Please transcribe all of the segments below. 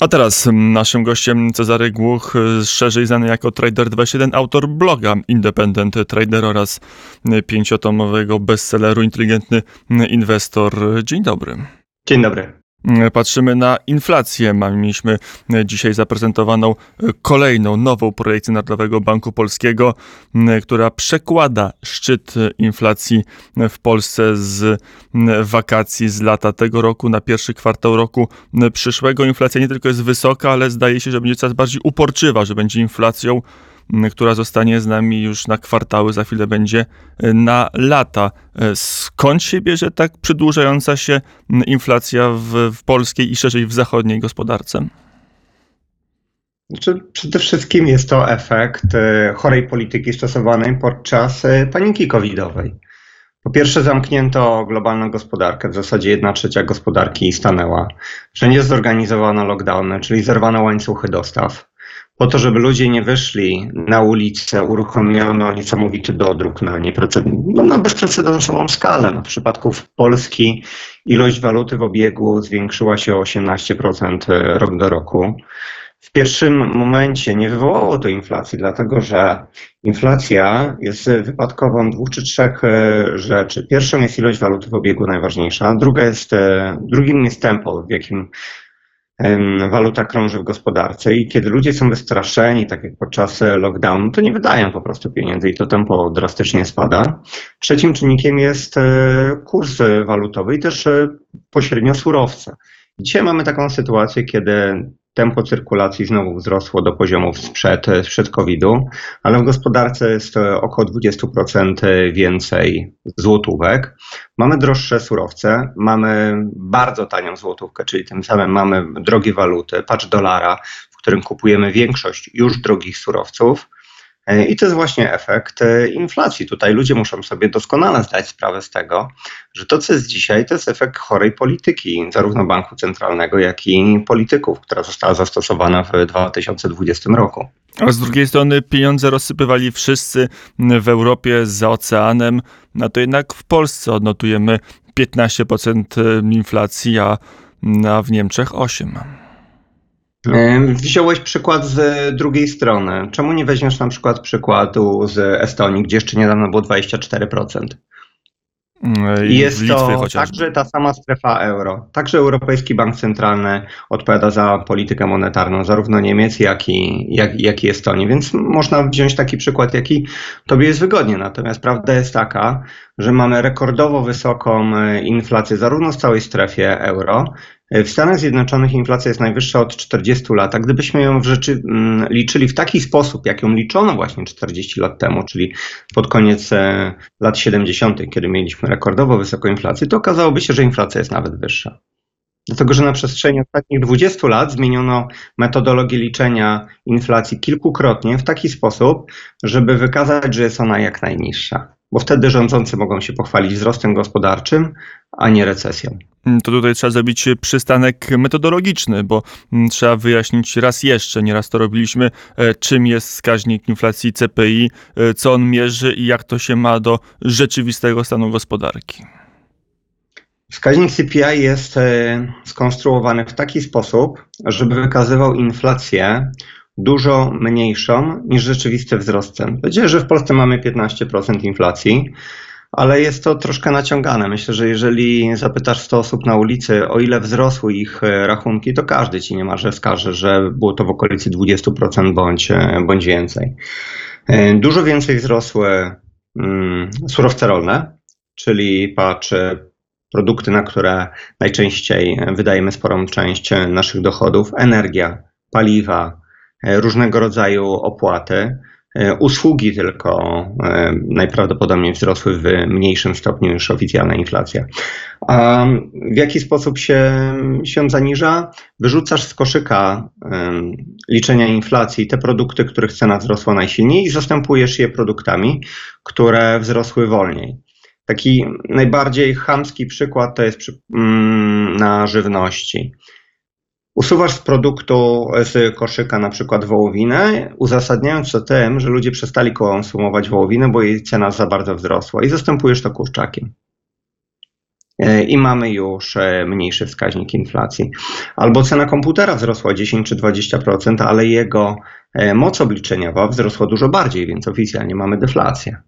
A teraz naszym gościem Cezary Głuch, szerzej znany jako Trader27, autor bloga Independent Trader oraz pięciotomowego bestselleru Inteligentny Inwestor. Dzień dobry. Dzień dobry. Patrzymy na inflację. Mieliśmy dzisiaj zaprezentowaną kolejną nową projekcję Narodowego Banku Polskiego, która przekłada szczyt inflacji w Polsce z wakacji z lata tego roku na pierwszy kwartał roku przyszłego. Inflacja nie tylko jest wysoka, ale zdaje się, że będzie coraz bardziej uporczywa, że będzie inflacją która zostanie z nami już na kwartały, za chwilę będzie e, na lata. E, skąd się bierze tak przedłużająca się inflacja w, w polskiej i szerzej w zachodniej gospodarce? Znaczy, przede wszystkim jest to efekt chorej polityki stosowanej podczas paniki covidowej. Po pierwsze, zamknięto globalną gospodarkę, w zasadzie jedna trzecia gospodarki stanęła. Wszędzie zorganizowano lockdowny, czyli zerwano łańcuchy dostaw. Po to, żeby ludzie nie wyszli na ulicę, uruchomiono niesamowity dodruk na, no, na bezprecedensową skalę. W przypadku Polski ilość waluty w obiegu zwiększyła się o 18% rok do roku. W pierwszym momencie nie wywołało to inflacji, dlatego że inflacja jest wypadkową dwóch czy trzech e, rzeczy. Pierwszą jest ilość waluty w obiegu najważniejsza, druga jest, e, drugim jest tempo, w jakim waluta krąży w gospodarce i kiedy ludzie są wystraszeni, tak jak podczas lockdownu, to nie wydają po prostu pieniędzy i to tempo drastycznie spada. Trzecim czynnikiem jest e, kurs walutowy i też e, pośrednio surowce. Dzisiaj mamy taką sytuację, kiedy tempo cyrkulacji znowu wzrosło do poziomów sprzed, sprzed COVID-u, ale w gospodarce jest około 20% więcej złotówek. Mamy droższe surowce, mamy bardzo tanią złotówkę, czyli tym samym mamy drogie waluty, patrz dolara, w którym kupujemy większość już drogich surowców. E, I to jest właśnie efekt e, inflacji. Tutaj ludzie muszą sobie doskonale zdać sprawę z tego, że to, co jest dzisiaj, to jest efekt chorej polityki, zarówno banku centralnego, jak i polityków, która została zastosowana w 2020 roku. A z drugiej strony pieniądze rozsypywali wszyscy w Europie za oceanem, no to jednak w Polsce odnotujemy 15% inflacji, a w Niemczech 8%. Wziąłeś przykład z drugiej strony. Czemu nie weźmiesz na przykład przykładu z Estonii, gdzie jeszcze niedawno było 24%? Mm, I jest to chociażby. także ta sama strefa euro. Także Europejski Bank Centralny odpowiada za politykę monetarną, zarówno Niemiec, jak i, jak, jak i Estonii. Więc można wziąć taki przykład, jaki tobie jest wygodnie. Natomiast prawda jest taka, że mamy rekordowo wysoką e, inflację zarówno w całej strefie euro, w Stanach Zjednoczonych inflacja jest najwyższa od 40 lat, a gdybyśmy ją w rzeczy mm, liczyli w taki sposób, jak ją liczono właśnie 40 lat temu, czyli pod koniec e, lat 70., kiedy mieliśmy rekordowo wysoką inflację, to okazałoby się, że inflacja jest nawet wyższa. Dlatego, że na przestrzeni ostatnich 20 lat zmieniono metodologię liczenia inflacji kilkukrotnie w taki sposób, żeby wykazać, że jest ona jak najniższa bo wtedy rządzący mogą się pochwalić wzrostem gospodarczym, a nie recesją. Mm, to tutaj trzeba zrobić przystanek metodologiczny, bo mm, trzeba wyjaśnić raz jeszcze, nieraz to robiliśmy, e, czym jest wskaźnik inflacji CPI, e, co on mierzy i jak to się ma do rzeczywistego stanu gospodarki. Wskaźnik CPI jest e, skonstruowany w taki sposób, żeby wykazywał inflację dużo mniejszą niż rzeczywisty wzrost cen. Powiedziałem, że w Polsce mamy 15% inflacji, ale jest to troszkę naciągane. Myślę, że jeżeli zapytasz 100 osób na ulicy, o ile wzrosły ich e, rachunki, to każdy ci niemalże wskaże, że było to w okolicy 20% bądź, e, bądź więcej. E, dużo więcej wzrosły mm, surowce rolne, czyli patrz, produkty, na które najczęściej wydajemy sporą część naszych dochodów, energia, paliwa, różnego rodzaju opłaty. E, usługi tylko e, najprawdopodobniej wzrosły w mniejszym stopniu niż oficjalna inflacja. A w jaki sposób się, się zaniża? Wyrzucasz z koszyka liczenia inflacji te produkty, których cena wzrosła najsilniej i zastępujesz je produktami, które wzrosły wolniej. Taki najbardziej chamski przykład to jest mm, na żywności. Usuwasz z produktu, z koszyka na przykład wołowinę, uzasadniając to tym, że ludzie przestali konsumować wołowinę, bo jej cena za bardzo wzrosła i zastępujesz to kurczakiem. e, i mamy już e, mniejszy wskaźnik inflacji. Albo cena komputera wzrosła 10 czy 20%, ale jego e, moc obliczeniowa wzrosła dużo bardziej, więc oficjalnie mamy deflację.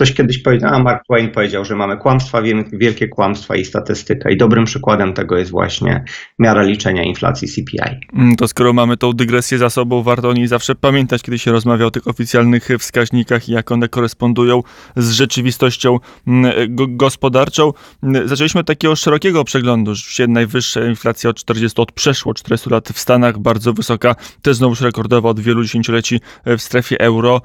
Ktoś kiedyś powiedział, a Mark Twain powiedział, że mamy kłamstwa, wielkie kłamstwa i statystyka. I dobrym przykładem tego jest właśnie miara liczenia inflacji CPI. Mm, to skoro mamy tą dygresję za sobą, warto o niej zawsze pamiętać, kiedy się rozmawia o tych oficjalnych wskaźnikach i jak one korespondują z rzeczywistością mm, gospodarczą. Mm, zaczęliśmy od takiego szerokiego przeglądu. Rzeczywiście najwyższa inflacja od 40, od przeszło 40 lat w Stanach, bardzo wysoka, też znowuż rekordowa od wielu dziesięcioleci w strefie euro.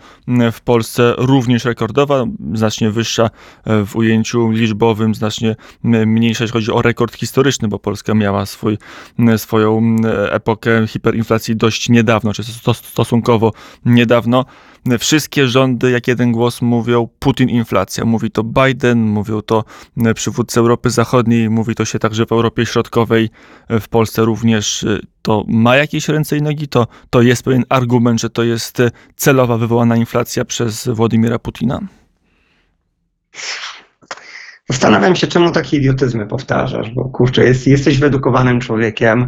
W Polsce również rekordowa znacznie wyższa e, w ujęciu liczbowym, znacznie mniejsza, jeśli chodzi o rekord historyczny, bo Polska miała swój, swoją epokę hiperinflacji dość niedawno, czy stosunkowo niedawno. Wszystkie rządy, jak jeden głos, mówią Putin inflacja. Mówi to Biden, mówią to przywódcy Europy Zachodniej, mówi to się także w Europie Środkowej, w Polsce również. To ma jakieś ręce i nogi, to, to jest pewien argument, że to jest celowa wywołana inflacja przez Władimira Putina. Zastanawiam się, czemu takie idiotyzmy powtarzasz, bo kurczę, jest, jesteś wyedukowanym człowiekiem.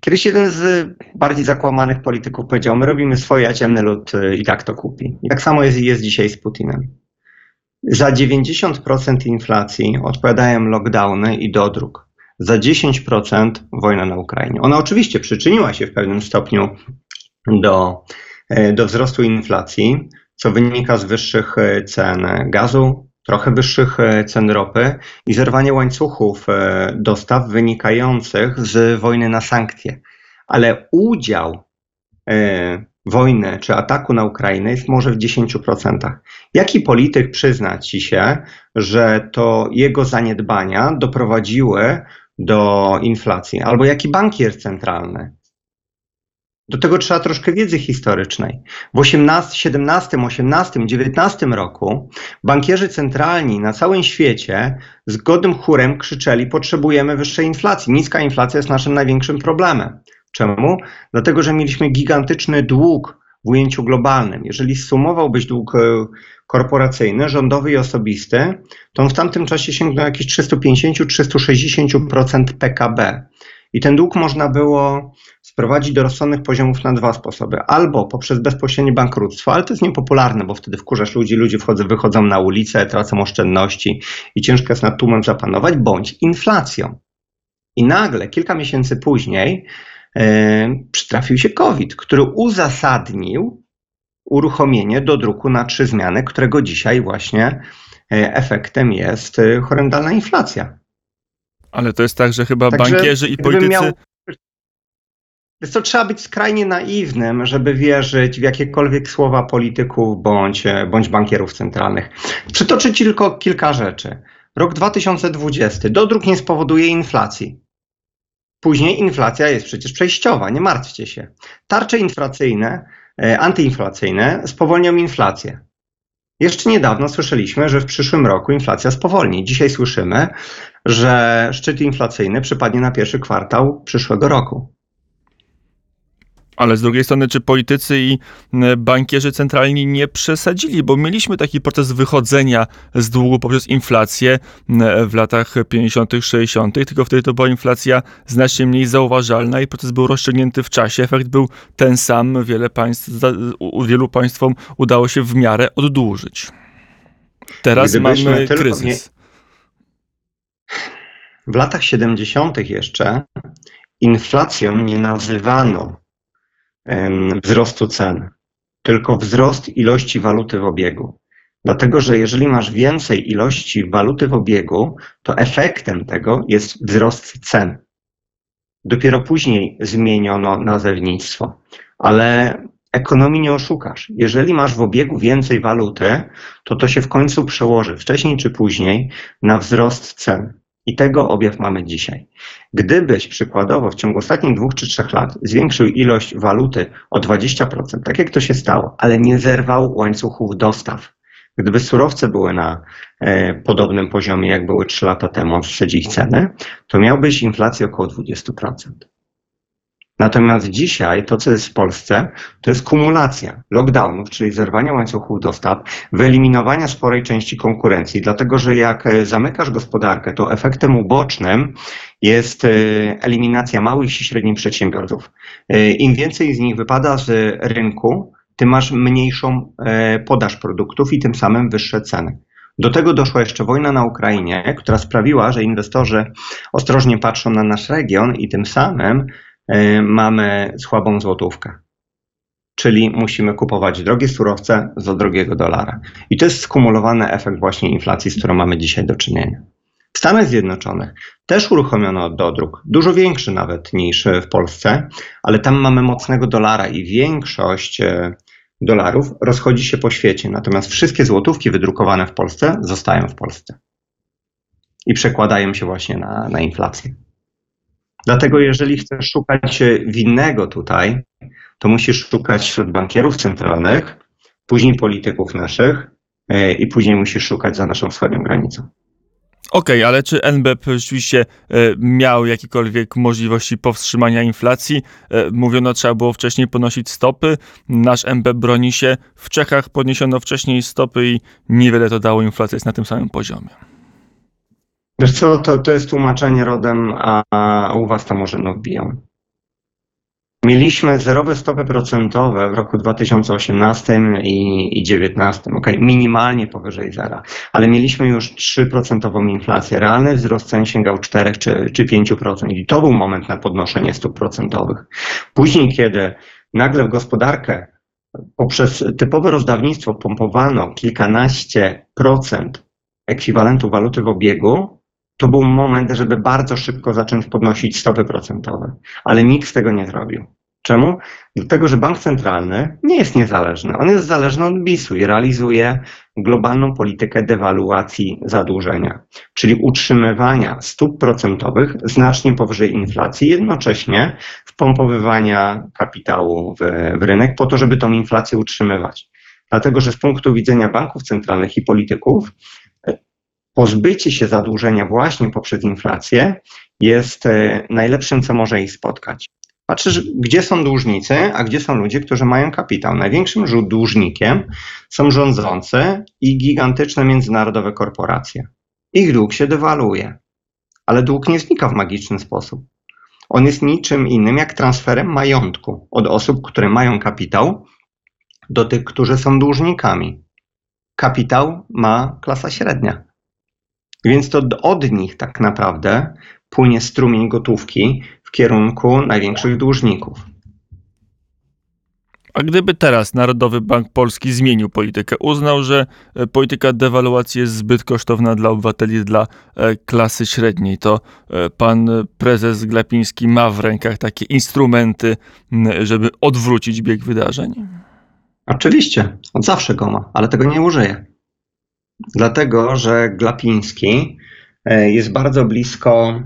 Kiedyś jeden z bardziej zakłamanych polityków powiedział, my robimy swoje, a ciemny lud y, i tak to kupi. I tak samo jest, jest dzisiaj z Putinem. Za 90% inflacji odpowiadają lockdowny i dodruk. Za 10% wojna na Ukrainie. Ona oczywiście przyczyniła się w pewnym stopniu do, e, do wzrostu inflacji, co wynika z wyższych e, cen gazu, trochę wyższych e, cen ropy i zerwanie łańcuchów e, dostaw wynikających z wojny na sankcje. Ale udział wojny czy ataku na Ukrainę jest może w 10%. Jaki polityk przyzna ci się, że to jego zaniedbania doprowadziły do inflacji? Albo jaki bankier centralny do tego trzeba troszkę wiedzy historycznej. W 18, 17, 18, 19 roku bankierzy centralni na całym świecie z godnym chórem krzyczeli: Potrzebujemy wyższej inflacji. Niska inflacja jest naszym największym problemem. Czemu? Dlatego, że mieliśmy gigantyczny dług w ujęciu globalnym. Jeżeli sumowałbyś dług e, korporacyjny, rządowy i osobisty, to on w tamtym czasie sięgnął jakieś 350-360% PKB. I ten dług można było sprowadzić do rozsądnych poziomów na dwa sposoby. Albo poprzez bezpośrednie bankructwo, ale to jest niepopularne, bo wtedy wkurzasz ludzi, ludzie wchodzą, wychodzą na ulicę, tracą oszczędności i ciężko jest nad tłumem zapanować, bądź inflacją. I nagle, kilka miesięcy później, yy, przytrafił się COVID, który uzasadnił uruchomienie do druku na trzy zmiany, którego dzisiaj właśnie e, efektem jest e, horrendalna inflacja. Ale to jest tak, że chyba Także, bankierzy i politycy. Miał... Więc to trzeba być skrajnie naiwnym, żeby wierzyć w jakiekolwiek słowa polityków bądź, bądź bankierów centralnych. Przytoczę ci tylko kilka rzeczy. Rok 2020. Dodruk nie spowoduje inflacji. Później inflacja jest przecież przejściowa, nie martwcie się. Tarcze inflacyjne, e, antyinflacyjne spowolnią inflację. Jeszcze niedawno słyszeliśmy, że w przyszłym roku inflacja spowolni. Dzisiaj słyszymy, że szczyt inflacyjny przypadnie na pierwszy kwartał przyszłego roku. Ale z drugiej strony, czy politycy i bankierzy centralni nie przesadzili, bo mieliśmy taki proces wychodzenia z długu poprzez inflację w latach 50., 60., tylko wtedy to była inflacja znacznie mniej zauważalna i proces był rozstrzygnięty w czasie. Efekt był ten sam. Wiele państw, wielu państwom udało się w miarę oddłużyć. Teraz Gdybyśmy mamy kryzys. Nie... W latach 70. jeszcze inflacją nie nazywano wzrostu cen, tylko wzrost ilości waluty w obiegu. Dlatego, że jeżeli masz więcej ilości waluty w obiegu, to efektem tego jest wzrost cen. Dopiero później zmieniono nazewnictwo, ale ekonomii nie oszukasz. Jeżeli masz w obiegu więcej waluty, to to się w końcu przełoży wcześniej czy później na wzrost cen. I tego objaw mamy dzisiaj. Gdybyś przykładowo w ciągu ostatnich dwóch czy trzech lat zwiększył ilość waluty o 20%, tak jak to się stało, ale nie zerwał łańcuchów dostaw, gdyby surowce były na e, podobnym poziomie, jak były 3 lata temu, odszedł ich ceny, to miałbyś inflację około 20%. Natomiast dzisiaj to, co jest w Polsce, to jest kumulacja lockdownów, czyli zerwania łańcuchów dostaw, wyeliminowania sporej części konkurencji, dlatego że jak e, zamykasz gospodarkę, to efektem ubocznym jest e, eliminacja małych i średnich przedsiębiorców. E, Im więcej z nich wypada z rynku, tym masz mniejszą podaż produktów i tym samym wyższe ceny. Do tego doszła jeszcze wojna na Ukrainie, która sprawiła, że inwestorzy ostrożnie patrzą na nasz region i tym samym mamy słabą złotówkę. Czyli musimy kupować drogie surowce za drogiego dolara. I to jest skumulowany efekt właśnie inflacji, z którą mamy dzisiaj do czynienia. W Stanach Zjednoczonych też uruchomiono dodruk, dużo większy nawet niż w Polsce, ale tam mamy mocnego dolara i większość e, dolarów rozchodzi się po świecie. Natomiast wszystkie złotówki wydrukowane w Polsce zostają w Polsce i przekładają się właśnie na, na inflację. Dlatego jeżeli chcesz szukać winnego tutaj, to musisz szukać wśród bankierów centralnych, później polityków naszych e, i później musisz szukać za naszą wschodnią granicą. Okej, okay, ale czy NBP rzeczywiście e, miał jakiekolwiek możliwości powstrzymania inflacji? E, mówiono, trzeba było wcześniej ponosić stopy. Nasz NBP broni się. W Czechach podniesiono wcześniej stopy i niewiele to dało. Inflacja jest na tym samym poziomie. Wiesz co, to, to jest tłumaczenie rodem, a, a u was to może no wbiją. Mieliśmy zerowe stopy procentowe w roku 2018 i 2019, ok, minimalnie powyżej zera, ale mieliśmy już 3% inflację. Realny wzrost cen sięgał 4 czy, czy 5% i to był moment na podnoszenie stóp procentowych. Później, kiedy nagle w gospodarkę poprzez typowe rozdawnictwo pompowano kilkanaście procent ekwiwalentu waluty w obiegu, to był moment, żeby bardzo szybko zacząć podnosić stopy procentowe. Ale nikt tego nie zrobił. Czemu? Dlatego, że bank centralny nie jest niezależny. On jest zależny od BIS-u i realizuje globalną politykę dewaluacji zadłużenia, czyli utrzymywania stóp procentowych znacznie powyżej inflacji, jednocześnie wpompowywania kapitału w, w rynek po to, żeby tą inflację utrzymywać. Dlatego, że z punktu widzenia banków centralnych i polityków, pozbycie się zadłużenia właśnie poprzez inflację jest e, najlepszym, co może ich spotkać. Patrzysz, gdzie są dłużnicy, a gdzie są ludzie, którzy mają kapitał. Największym dłużnikiem są rządzący i gigantyczne międzynarodowe korporacje. Ich dług się dewaluuje, ale dług nie znika w magiczny sposób. On jest niczym innym jak transferem majątku od osób, które mają kapitał, do tych, którzy są dłużnikami. Kapitał ma klasa średnia. Więc to od nich tak naprawdę płynie strumień gotówki w kierunku największych dłużników. A gdyby teraz Narodowy Bank Polski zmienił politykę, uznał, że e, polityka dewaluacji jest zbyt kosztowna dla obywateli, dla e, klasy średniej, to e, pan prezes Glapiński ma w rękach takie instrumenty, żeby odwrócić bieg wydarzeń? Oczywiście, on zawsze go ma, ale tego nie użyje. Dlatego, że Glapiński e, jest bardzo blisko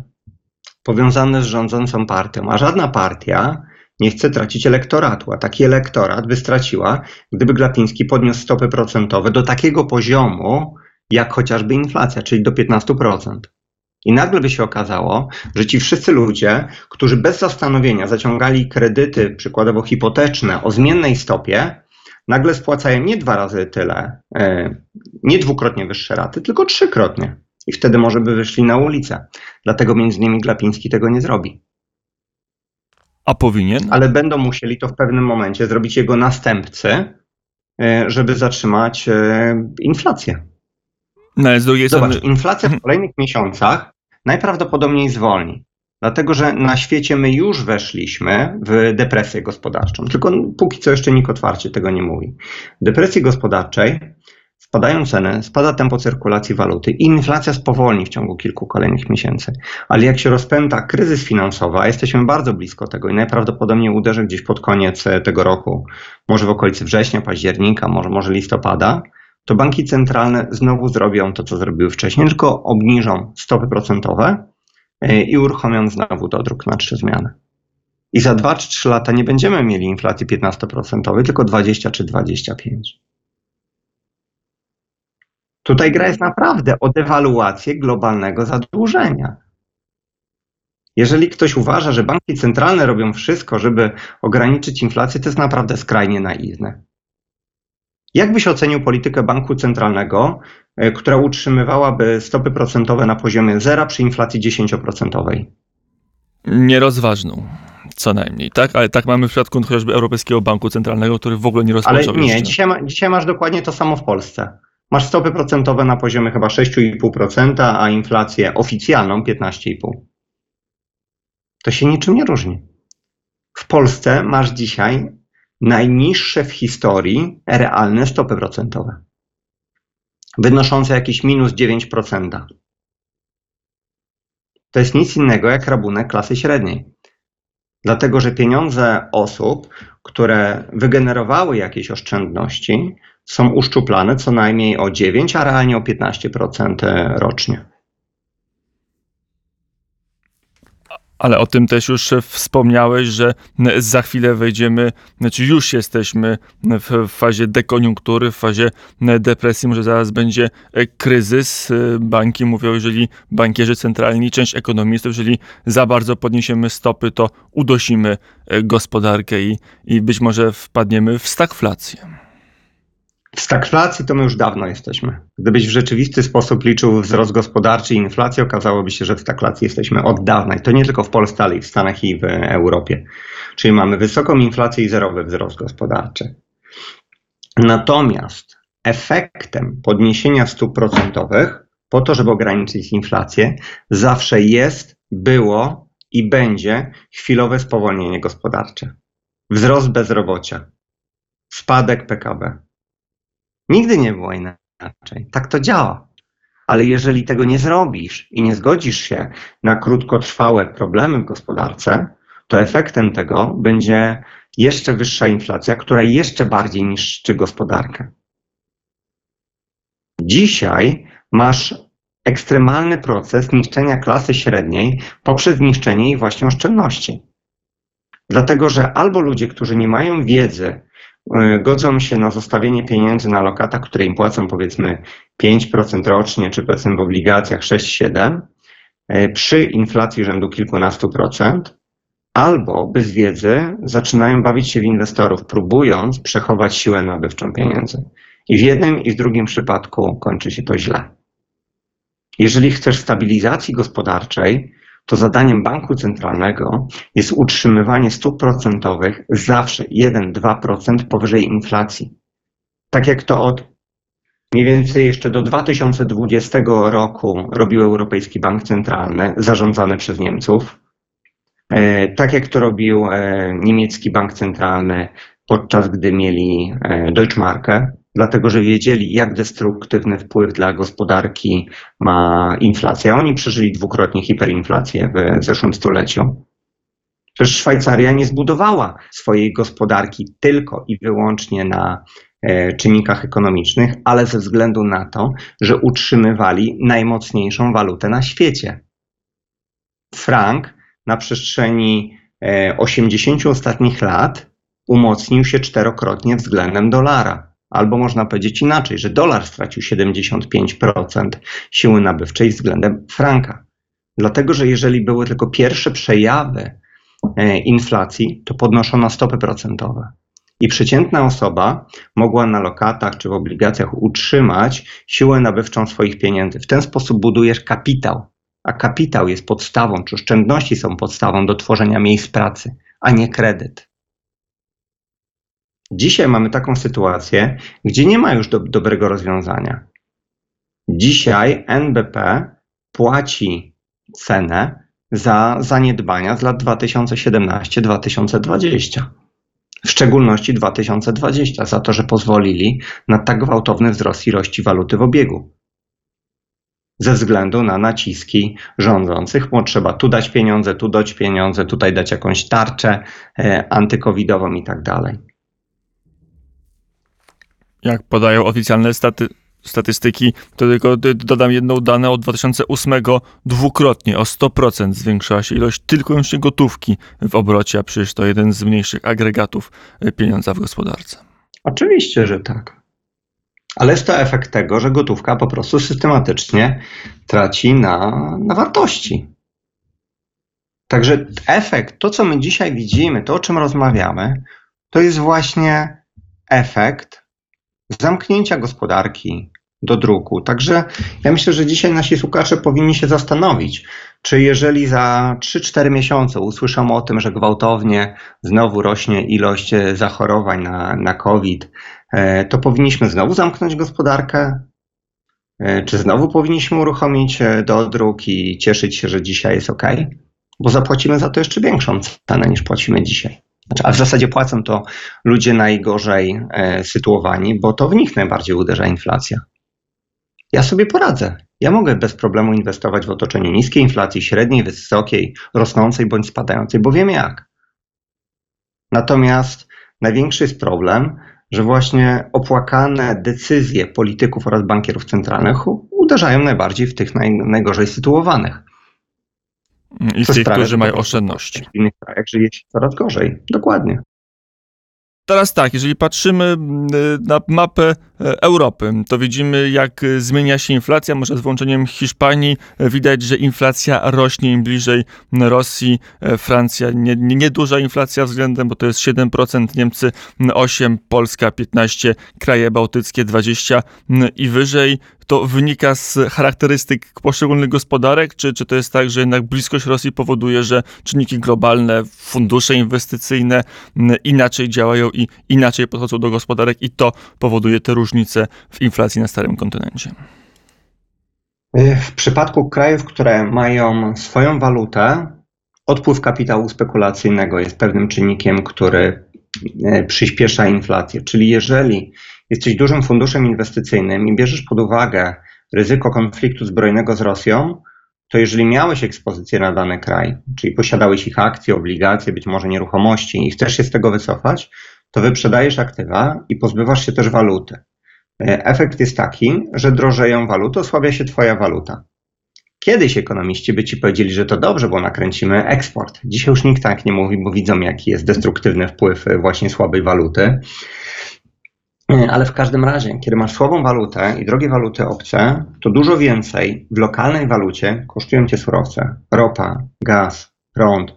powiązany z rządzącą partią, a żadna partia nie chce tracić elektoratu, a taki elektorat by straciła, gdyby Glapiński podniósł stopy procentowe do takiego poziomu, jak chociażby inflacja, czyli do 15%. I nagle by się okazało, że ci wszyscy ludzie, którzy bez zastanowienia zaciągali kredyty, przykładowo hipoteczne, o zmiennej stopie, nagle spłacają nie dwa razy tyle, e, nie dwukrotnie wyższe raty, tylko trzykrotnie. I wtedy może by wyszli na ulicę. Dlatego między innymi Glapiński tego nie zrobi. A powinien? Ale będą musieli to w pewnym momencie zrobić jego następcy, e, żeby zatrzymać e, inflację. No, z drugiej Zobacz, strony... inflacja w kolejnych miesiącach najprawdopodobniej zwolni. Dlatego, że na świecie my już weszliśmy w depresję gospodarczą, tylko póki co jeszcze nikt otwarcie tego nie mówi. W depresji gospodarczej spadają ceny, spada tempo cyrkulacji waluty i inflacja spowolni w ciągu kilku kolejnych miesięcy. Ale jak się rozpęta kryzys finansowy, a jesteśmy bardzo blisko tego i najprawdopodobniej uderzy gdzieś pod koniec tego roku, może w okolicy września, października, może, może listopada, to banki centralne znowu zrobią to, co zrobiły wcześniej, tylko obniżą stopy procentowe E, i uruchomią znowu dodruk na trzy zmiany. I za 2 czy 3 lata nie będziemy mieli inflacji 15%, tylko 20 czy 25. Tutaj gra jest naprawdę o dewaluację globalnego zadłużenia. Jeżeli ktoś uważa, że banki centralne robią wszystko, żeby ograniczyć inflację, to jest naprawdę skrajnie naiwne. Jak byś ocenił politykę banku centralnego, e, która utrzymywałaby stopy procentowe na poziomie zera przy inflacji 10%? Nierozważną. Co najmniej, tak? Ale tak mamy w przypadku chociażby Europejskiego Banku Centralnego, który w ogóle nie rozpoczął Ale nie, jeszcze. dzisiaj, ma, dzisiaj masz dokładnie to samo w Polsce. Masz stopy procentowe na poziomie chyba 6,5%, a inflację oficjalną 15,5%. To się niczym nie różni. W Polsce masz dzisiaj najniższe w historii realne stopy procentowe, wynoszące jakieś minus 9%. To jest nic innego jak rabunek klasy średniej. Dlatego, że pieniądze osób, które wygenerowały jakieś oszczędności, są uszczuplane co najmniej o 9, a realnie o 15% rocznie. Ale o tym też już wspomniałeś, że za chwilę wejdziemy, znaczy już jesteśmy w fazie dekoniunktury, w fazie depresji, może zaraz będzie kryzys. Banki mówią, jeżeli bankierzy centralni, część ekonomistów, jeżeli za bardzo podniesiemy stopy, to udosimy gospodarkę i, i być może wpadniemy w stagflację. W stagflacji to my już dawno jesteśmy. Gdybyś w rzeczywisty sposób liczył wzrost gospodarczy i inflację, okazałoby się, że w stagflacji jesteśmy od dawna. I to nie tylko w Polsce, ale i w Stanach i w Europie. Czyli mamy wysoką inflację i zerowy wzrost gospodarczy. Natomiast efektem podniesienia stóp procentowych, po to, żeby ograniczyć inflację, zawsze jest, było i będzie chwilowe spowolnienie gospodarcze. Wzrost bezrobocia, spadek PKB. Nigdy nie było inaczej. Tak to działa. Ale jeżeli tego nie zrobisz i nie zgodzisz się na krótkotrwałe problemy w gospodarce, to efektem tego będzie jeszcze wyższa inflacja, która jeszcze bardziej niszczy gospodarkę. Dzisiaj masz ekstremalny proces niszczenia klasy średniej poprzez niszczenie jej właśnie oszczędności. Dlatego, że albo ludzie, którzy nie mają wiedzy, godzą się na zostawienie pieniędzy na lokatach, które im płacą powiedzmy 5% rocznie, czy powiedzmy w obligacjach 6-7, przy inflacji rzędu kilkunastu procent, albo bez wiedzy zaczynają bawić się w inwestorów, próbując przechować siłę nabywczą pieniędzy. I w jednym i w drugim przypadku kończy się to źle. Jeżeli chcesz stabilizacji gospodarczej, to zadaniem banku centralnego jest utrzymywanie stóp procentowych zawsze 1-2% powyżej inflacji. Tak jak to od mniej więcej jeszcze do 2020 roku robił Europejski Bank Centralny, zarządzany przez Niemców. Tak jak to robił niemiecki bank centralny, podczas gdy mieli Deutschmarkę, dlatego że wiedzieli, jak destruktywny wpływ dla gospodarki ma inflacja. Oni przeżyli dwukrotnie hiperinflację w zeszłym stuleciu. Przecież Szwajcaria nie zbudowała swojej gospodarki tylko i wyłącznie na czynnikach ekonomicznych, ale ze względu na to, że utrzymywali najmocniejszą walutę na świecie. Frank na przestrzeni 80 ostatnich lat umocnił się czterokrotnie względem dolara. Albo można powiedzieć inaczej, że dolar stracił 75% siły nabywczej względem franka. Dlatego, że jeżeli były tylko pierwsze przejawy inflacji, to podnoszono stopy procentowe. I przeciętna osoba mogła na lokatach czy w obligacjach utrzymać siłę nabywczą swoich pieniędzy. W ten sposób budujesz kapitał, a kapitał jest podstawą, czy oszczędności są podstawą do tworzenia miejsc pracy, a nie kredyt. Dzisiaj mamy taką sytuację, gdzie nie ma już do, dobrego rozwiązania. Dzisiaj NBP płaci cenę za zaniedbania z lat 2017-2020. W szczególności 2020, za to, że pozwolili na tak gwałtowny wzrost ilości waluty w obiegu. Ze względu na naciski rządzących, bo trzeba tu dać pieniądze, tu dać pieniądze, tutaj dać jakąś tarczę antykowidową i tak dalej. Jak podają oficjalne staty, statystyki, to tylko dodam jedną dane od 2008 dwukrotnie, o 100% zwiększyła się ilość tylko już gotówki w obrocie, a przecież to jeden z mniejszych agregatów pieniądza w gospodarce. Oczywiście, że tak. Ale jest to efekt tego, że gotówka po prostu systematycznie traci na, na wartości. Także efekt, to co my dzisiaj widzimy, to o czym rozmawiamy, to jest właśnie efekt zamknięcia gospodarki do druku. Także ja myślę, że dzisiaj nasi słuchacze powinni się zastanowić, czy jeżeli za 3-4 miesiące usłyszą o tym, że gwałtownie znowu rośnie ilość zachorowań na, na COVID, e, to powinniśmy znowu zamknąć gospodarkę? E, czy znowu powinniśmy uruchomić e, dodruk i cieszyć się, że dzisiaj jest ok? Bo zapłacimy za to jeszcze większą cenę niż płacimy dzisiaj. Znaczy, a w zasadzie płacą to ludzie najgorzej sytuowani, bo to w nich najbardziej uderza inflacja. Ja sobie poradzę. Ja mogę bez problemu inwestować w otoczeniu niskiej inflacji, średniej, wysokiej, rosnącej bądź spadającej, bo wiem jak. Natomiast największy jest problem, że właśnie opłakane decyzje polityków oraz bankierów centralnych uderzają najbardziej w tych naj, najgorzej sytuowanych. I w tych, którzy mają oszczędności. W innych krajach żyje się coraz gorzej. Dokładnie. Teraz tak, jeżeli patrzymy mm, na mapę Europy, to widzimy, jak zmienia się inflacja. Może z włączeniem Hiszpanii widać, że inflacja rośnie im bliżej Rosji. Francja nieduża nie, nie inflacja względem, bo to jest 7%, Niemcy 8%, Polska 15%, kraje bałtyckie 20% i wyżej to wynika z charakterystyk poszczególnych gospodarek, czy, czy to jest tak, że jednak bliskość Rosji powoduje, że czynniki globalne, fundusze inwestycyjne inaczej działają i inaczej podchodzą do gospodarek i to powoduje te różnice w inflacji na starym kontynencie? W przypadku krajów, które mają swoją walutę, odpływ kapitału spekulacyjnego jest pewnym czynnikiem, który e, przyspiesza inflację. Czyli jeżeli jesteś dużym funduszem inwestycyjnym i bierzesz pod uwagę ryzyko konfliktu zbrojnego z Rosją, to jeżeli miałeś ekspozycję na dany kraj, czyli posiadałeś ich akcje, obligacje, być może nieruchomości i chcesz się z tego wycofać, to wyprzedajesz aktywa i pozbywasz się też waluty. E, efekt jest taki, że drożeją waluty, osłabia się twoja waluta. Kiedyś ekonomiści by ci powiedzieli, że to dobrze, bo nakręcimy eksport. Dzisiaj już nikt tak nie mówi, bo widzą, jaki jest destruktywny wpływ właśnie słabej waluty. E, ale w każdym razie, kiedy masz słabą walutę i drogie waluty obce, to dużo więcej w lokalnej walucie kosztują cię surowce. Ropa, gaz, prąd.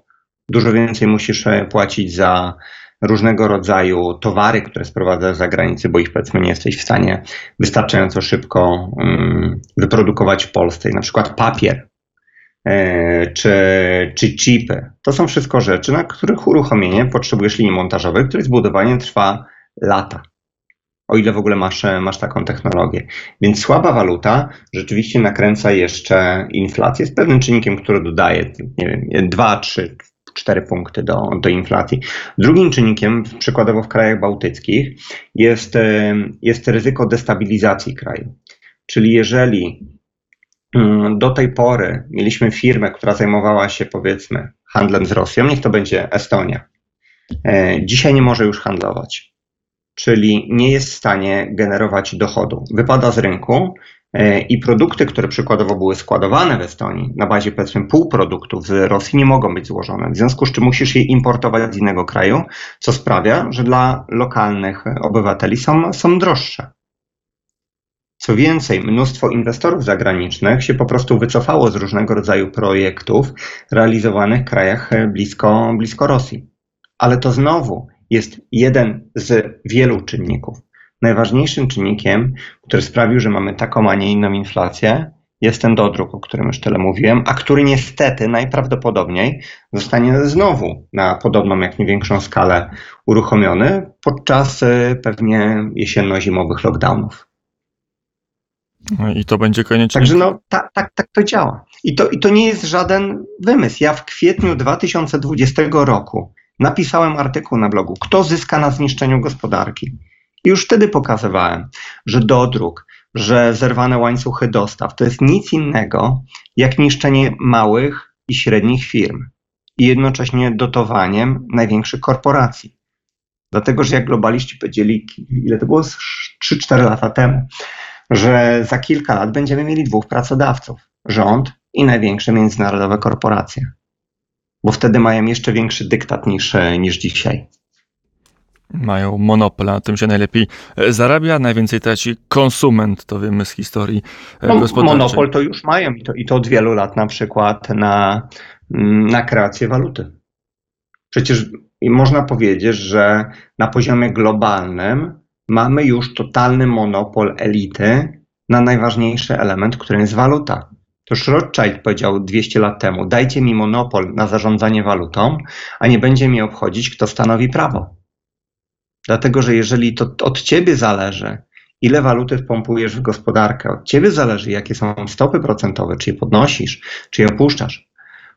Dużo więcej musisz e, płacić za różnego rodzaju towary, które sprowadzasz z zagranicy, bo ich powiedzmy nie jesteś w stanie wystarczająco szybko um, wyprodukować w Polsce. na przykład papier e, czy, czy chipy. To są wszystko rzeczy, na których uruchomienie potrzebujesz linii montażowej, której zbudowanie trwa lata o ile w ogóle masz, masz taką technologię. Więc słaba waluta rzeczywiście nakręca jeszcze inflację z pewnym czynnikiem, który dodaje, nie wiem, 2, 3, 4 punkty do, do inflacji. Drugim czynnikiem, przykładowo w krajach bałtyckich, jest, jest ryzyko destabilizacji kraju. Czyli jeżeli mm, do tej pory mieliśmy firmę, która zajmowała się powiedzmy handlem z Rosją, niech to będzie Estonia. E, dzisiaj nie może już handlować czyli nie jest w stanie generować dochodu. Wypada z rynku e, i produkty, które przykładowo były składowane w Estonii na bazie powiedzmy półproduktów z Rosji nie mogą być złożone, w związku z czym musisz je importować z innego kraju, co sprawia, że dla lokalnych obywateli są, są droższe. Co więcej, mnóstwo inwestorów zagranicznych się po prostu wycofało z różnego rodzaju projektów realizowanych w krajach blisko, blisko Rosji. Ale to znowu jest jeden z wielu czynników. Najważniejszym czynnikiem, który sprawił, że mamy taką, a nie inną inflację, jest ten dodruk, o którym już tyle mówiłem, a który niestety najprawdopodobniej zostanie znowu na podobną, jak nie większą skalę uruchomiony podczas y, pewnie jesienno-zimowych lockdownów. No I to będzie koniecznie. Także no, tak, tak, tak to działa. I to, I to nie jest żaden wymysł. Ja w kwietniu 2020 roku napisałem artykuł na blogu, kto zyska na zniszczeniu gospodarki. Już wtedy pokazywałem, że dodruk, że zerwane łańcuchy dostaw to jest nic innego jak niszczenie małych i średnich firm i jednocześnie dotowaniem największych korporacji. Dlatego, że jak globaliści powiedzieli, ile to było 3-4 lata temu, że za kilka lat będziemy mieli dwóch pracodawców: rząd i największe międzynarodowe korporacje bo wtedy mają jeszcze większy dyktat niż, e, niż dzisiaj. Mają monopol, na tym się najlepiej e, zarabia, najwięcej traci konsument, to wiemy z historii e, no, gospodarczej. Monopol to już mają i to, i to od wielu lat na przykład na mm, na kreację waluty. Przecież można powiedzieć, że na poziomie globalnym mamy już totalny monopol elity na najważniejszy element, którym jest waluta. Toż Rothschild powiedział 200 lat temu: Dajcie mi monopol na zarządzanie walutą, a nie będzie mi obchodzić, kto stanowi prawo. Dlatego, że jeżeli to od ciebie zależy, ile waluty wpompujesz w gospodarkę, od ciebie zależy, jakie są stopy procentowe, czy je podnosisz, czy je opuszczasz,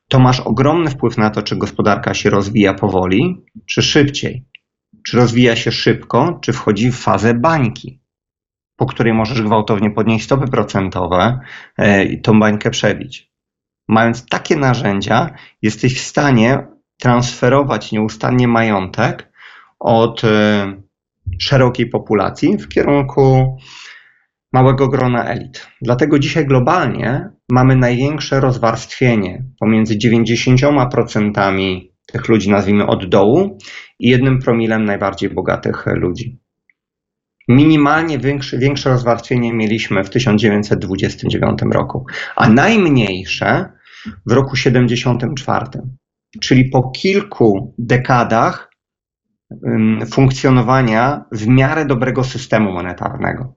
to masz ogromny wpływ na to, czy gospodarka się rozwija powoli, czy szybciej. Czy rozwija się szybko, czy wchodzi w fazę bańki, po której możesz gwałtownie podnieść stopy procentowe e, i tą bańkę przebić. Mając takie narzędzia, jesteś w stanie transferować nieustannie majątek od e, szerokiej populacji w kierunku małego grona elit. Dlatego dzisiaj globalnie mamy największe rozwarstwienie pomiędzy 90% tych ludzi, nazwijmy od dołu, i jednym promilem najbardziej bogatych ludzi. Minimalnie większe, większe rozwarstwienie mieliśmy w 1929 roku, a najmniejsze w roku 74, czyli po kilku dekadach funkcjonowania w miarę dobrego systemu monetarnego.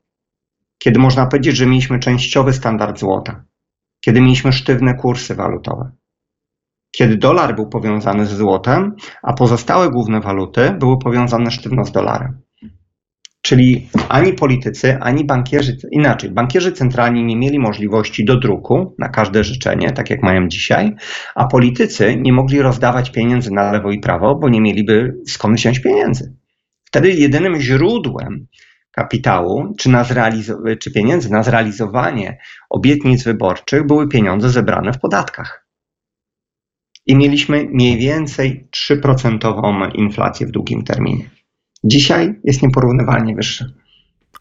Kiedy można powiedzieć, że mieliśmy częściowy standard złota, kiedy mieliśmy sztywne kursy walutowe, kiedy dolar był powiązany z złotem, a pozostałe główne waluty były powiązane sztywno z dolarem. Czyli ani politycy, ani bankierzy, inaczej, bankierzy centralni nie mieli możliwości do druku na każde życzenie, tak jak mają dzisiaj, a politycy nie mogli rozdawać pieniędzy na lewo i prawo, bo nie mieliby skąd wziąć pieniędzy. Wtedy jedynym źródłem kapitału czy, na czy pieniędzy na zrealizowanie obietnic wyborczych były pieniądze zebrane w podatkach. I mieliśmy mniej więcej 3% inflację w długim terminie. Dzisiaj jest nieporównywalnie wyższy.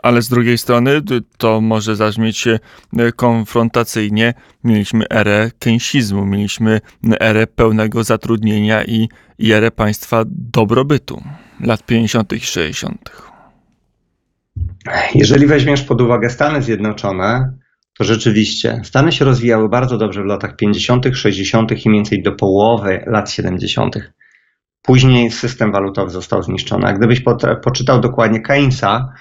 Ale z drugiej strony to może zabrzmieć się e, konfrontacyjnie. Mieliśmy erę keynesizmu, mieliśmy erę pełnego zatrudnienia i, i erę państwa dobrobytu lat 50. i 60. Jeżeli weźmiesz pod uwagę Stany Zjednoczone, to rzeczywiście Stany się rozwijały bardzo dobrze w latach 50., 60. i mniej więcej do połowy lat 70. Później system walutowy został zniszczony. A gdybyś poczytał dokładnie Keynesa,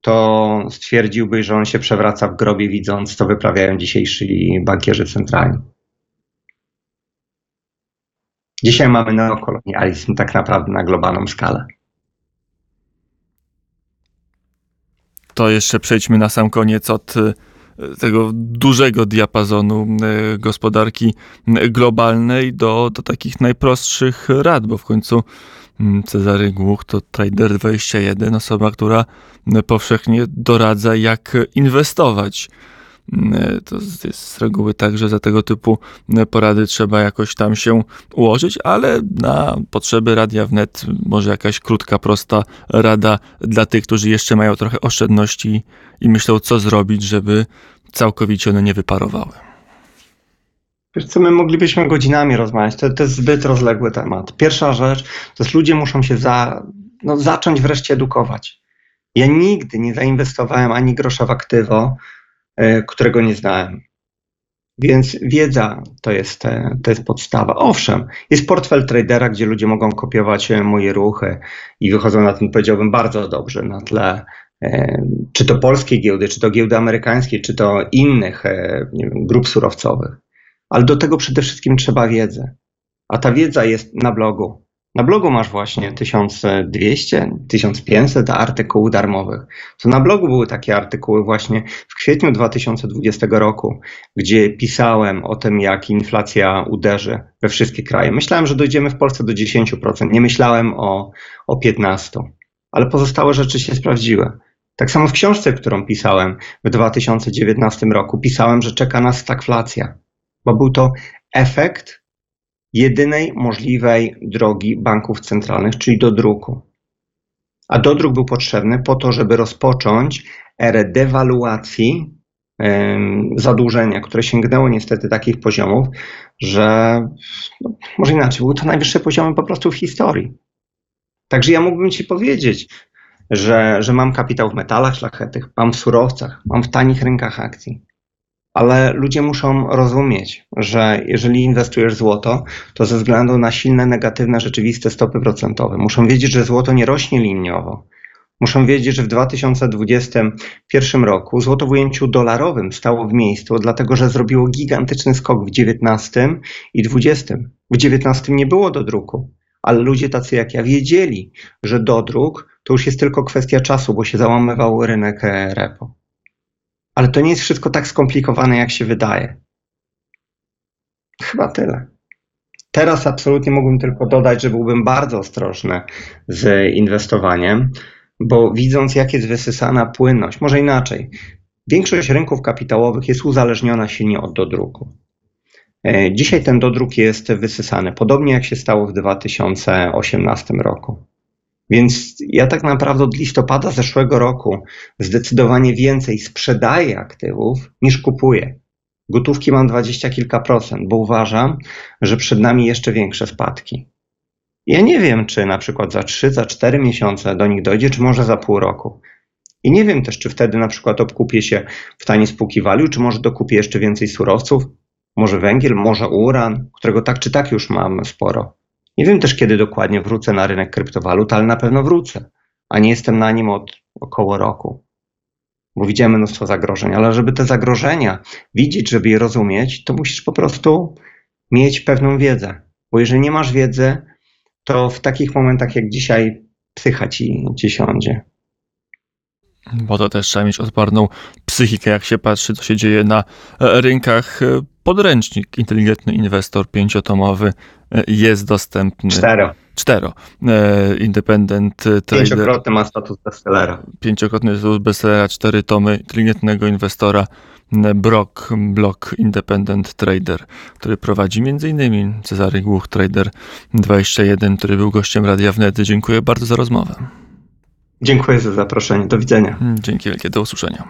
to stwierdziłbyś, że on się przewraca w grobie, widząc, co wyprawiają dzisiejsi bankierzy centralni. Dzisiaj mamy neokolonializm tak naprawdę na globalną skalę. To jeszcze przejdźmy na sam koniec od tego dużego diapazonu e, gospodarki globalnej do, do takich najprostszych rad, bo w końcu mm, Cezary Głuch to Trader 21, osoba, która powszechnie doradza, jak inwestować. Mm, to jest z reguły tak, że za tego typu porady trzeba jakoś tam się ułożyć, ale na potrzeby Radia Wnet może jakaś krótka, prosta rada dla tych, którzy jeszcze mają trochę oszczędności i myślą, co zrobić, żeby całkowicie one nie wyparowały. Wiesz co, my moglibyśmy godzinami rozmawiać, to, to jest zbyt rozległy temat. Pierwsza rzecz, to jest ludzie muszą się za, no, zacząć wreszcie edukować. Ja nigdy nie zainwestowałem ani grosza w aktywo, którego nie znałem. Więc wiedza to jest, e, to jest podstawa. Owszem, jest portfel tradera, gdzie ludzie mogą kopiować e, moje ruchy i wychodzą na tym, powiedziałbym, bardzo dobrze na tle E, czy to polskie giełdy, czy to giełdy amerykańskie, czy to innych e, wiem, grup surowcowych. Ale do tego przede wszystkim trzeba wiedzy. A ta wiedza jest na blogu. Na blogu masz właśnie 1200, 1500 artykułów darmowych. To na blogu były takie artykuły właśnie w kwietniu 2020 roku, gdzie pisałem o tym, jak inflacja uderzy we wszystkie kraje. Myślałem, że dojdziemy w Polsce do 10%. Nie myślałem o, o 15%. Ale pozostałe rzeczy się sprawdziły. Tak samo w książce, którą pisałem w 2019 roku, pisałem, że czeka nas stagflacja, bo był to efekt jedynej możliwej drogi banków centralnych, czyli do druku. A dodruk był potrzebny po to, żeby rozpocząć erę dewaluacji zadłużenia, które sięgnęło niestety takich poziomów, że no, może inaczej, były to najwyższe poziomy po prostu w historii. Także ja mógłbym Ci powiedzieć, że, że mam kapitał w metalach szlachetnych, mam w surowcach, mam w tanich rynkach akcji. Ale ludzie muszą rozumieć, że jeżeli inwestujesz złoto, to ze względu na silne negatywne rzeczywiste stopy procentowe. Muszą wiedzieć, że złoto nie rośnie liniowo. Muszą wiedzieć, że w 2021 roku złoto w ujęciu dolarowym stało w miejscu, dlatego że zrobiło gigantyczny skok w 19 i 20. W 19 nie było do druku, ale ludzie tacy jak ja wiedzieli, że dodruk to już jest tylko kwestia czasu, bo się załamywał rynek e, repo. Ale to nie jest wszystko tak skomplikowane, jak się wydaje. Chyba tyle. Teraz absolutnie mógłbym tylko dodać, że byłbym bardzo ostrożny z inwestowaniem, bo widząc, jak jest wysysana płynność, może inaczej, większość rynków kapitałowych jest uzależniona silnie od dodruku. E, Dzisiaj ten dodruk jest wysysany, podobnie jak się stało w 2018 roku. Więc ja tak naprawdę od listopada zeszłego roku zdecydowanie więcej sprzedaję aktywów niż kupuję. Gotówki mam 20 kilka procent, bo uważam, że przed nami jeszcze większe spadki. Ja nie wiem, czy na przykład za 3, za 4 miesiące do nich dojdzie, czy może za pół roku. I nie wiem też, czy wtedy na przykład obkupię się w tanie spółki value, czy może dokupię jeszcze więcej surowców, może węgiel, może uran, którego tak czy tak już mam sporo. Nie wiem też, kiedy dokładnie wrócę na rynek kryptowalut, ale na pewno wrócę, a nie jestem na nim od około roku. Bo widziałem mnóstwo zagrożeń, ale żeby te zagrożenia widzieć, żeby je rozumieć, to musisz po prostu mieć pewną wiedzę. Bo jeżeli nie masz wiedzy, to w takich momentach jak dzisiaj psycha ci, ci siądzie. Bo to też trzeba mieć odporną psychikę, jak się patrzy, co się dzieje na rynkach. E, Podręcznik Inteligentny Inwestor pięciotomowy e, jest dostępny. Cztero. Cztero. E, Independent Trader. Pięciokrotny ma status bestsellera. Pięciokrotny tytuł bestsellera, cztery tomy inteligentnego inwestora. e, Brock, Block Independent Trader, który prowadzi m.in. Cezary Głuch, Trader 21, który był gościem Radia Wnet. Dziękuję bardzo za rozmowę. Dziękuję za zaproszenie. Do widzenia. Dzięki wielkie, do usłyszenia.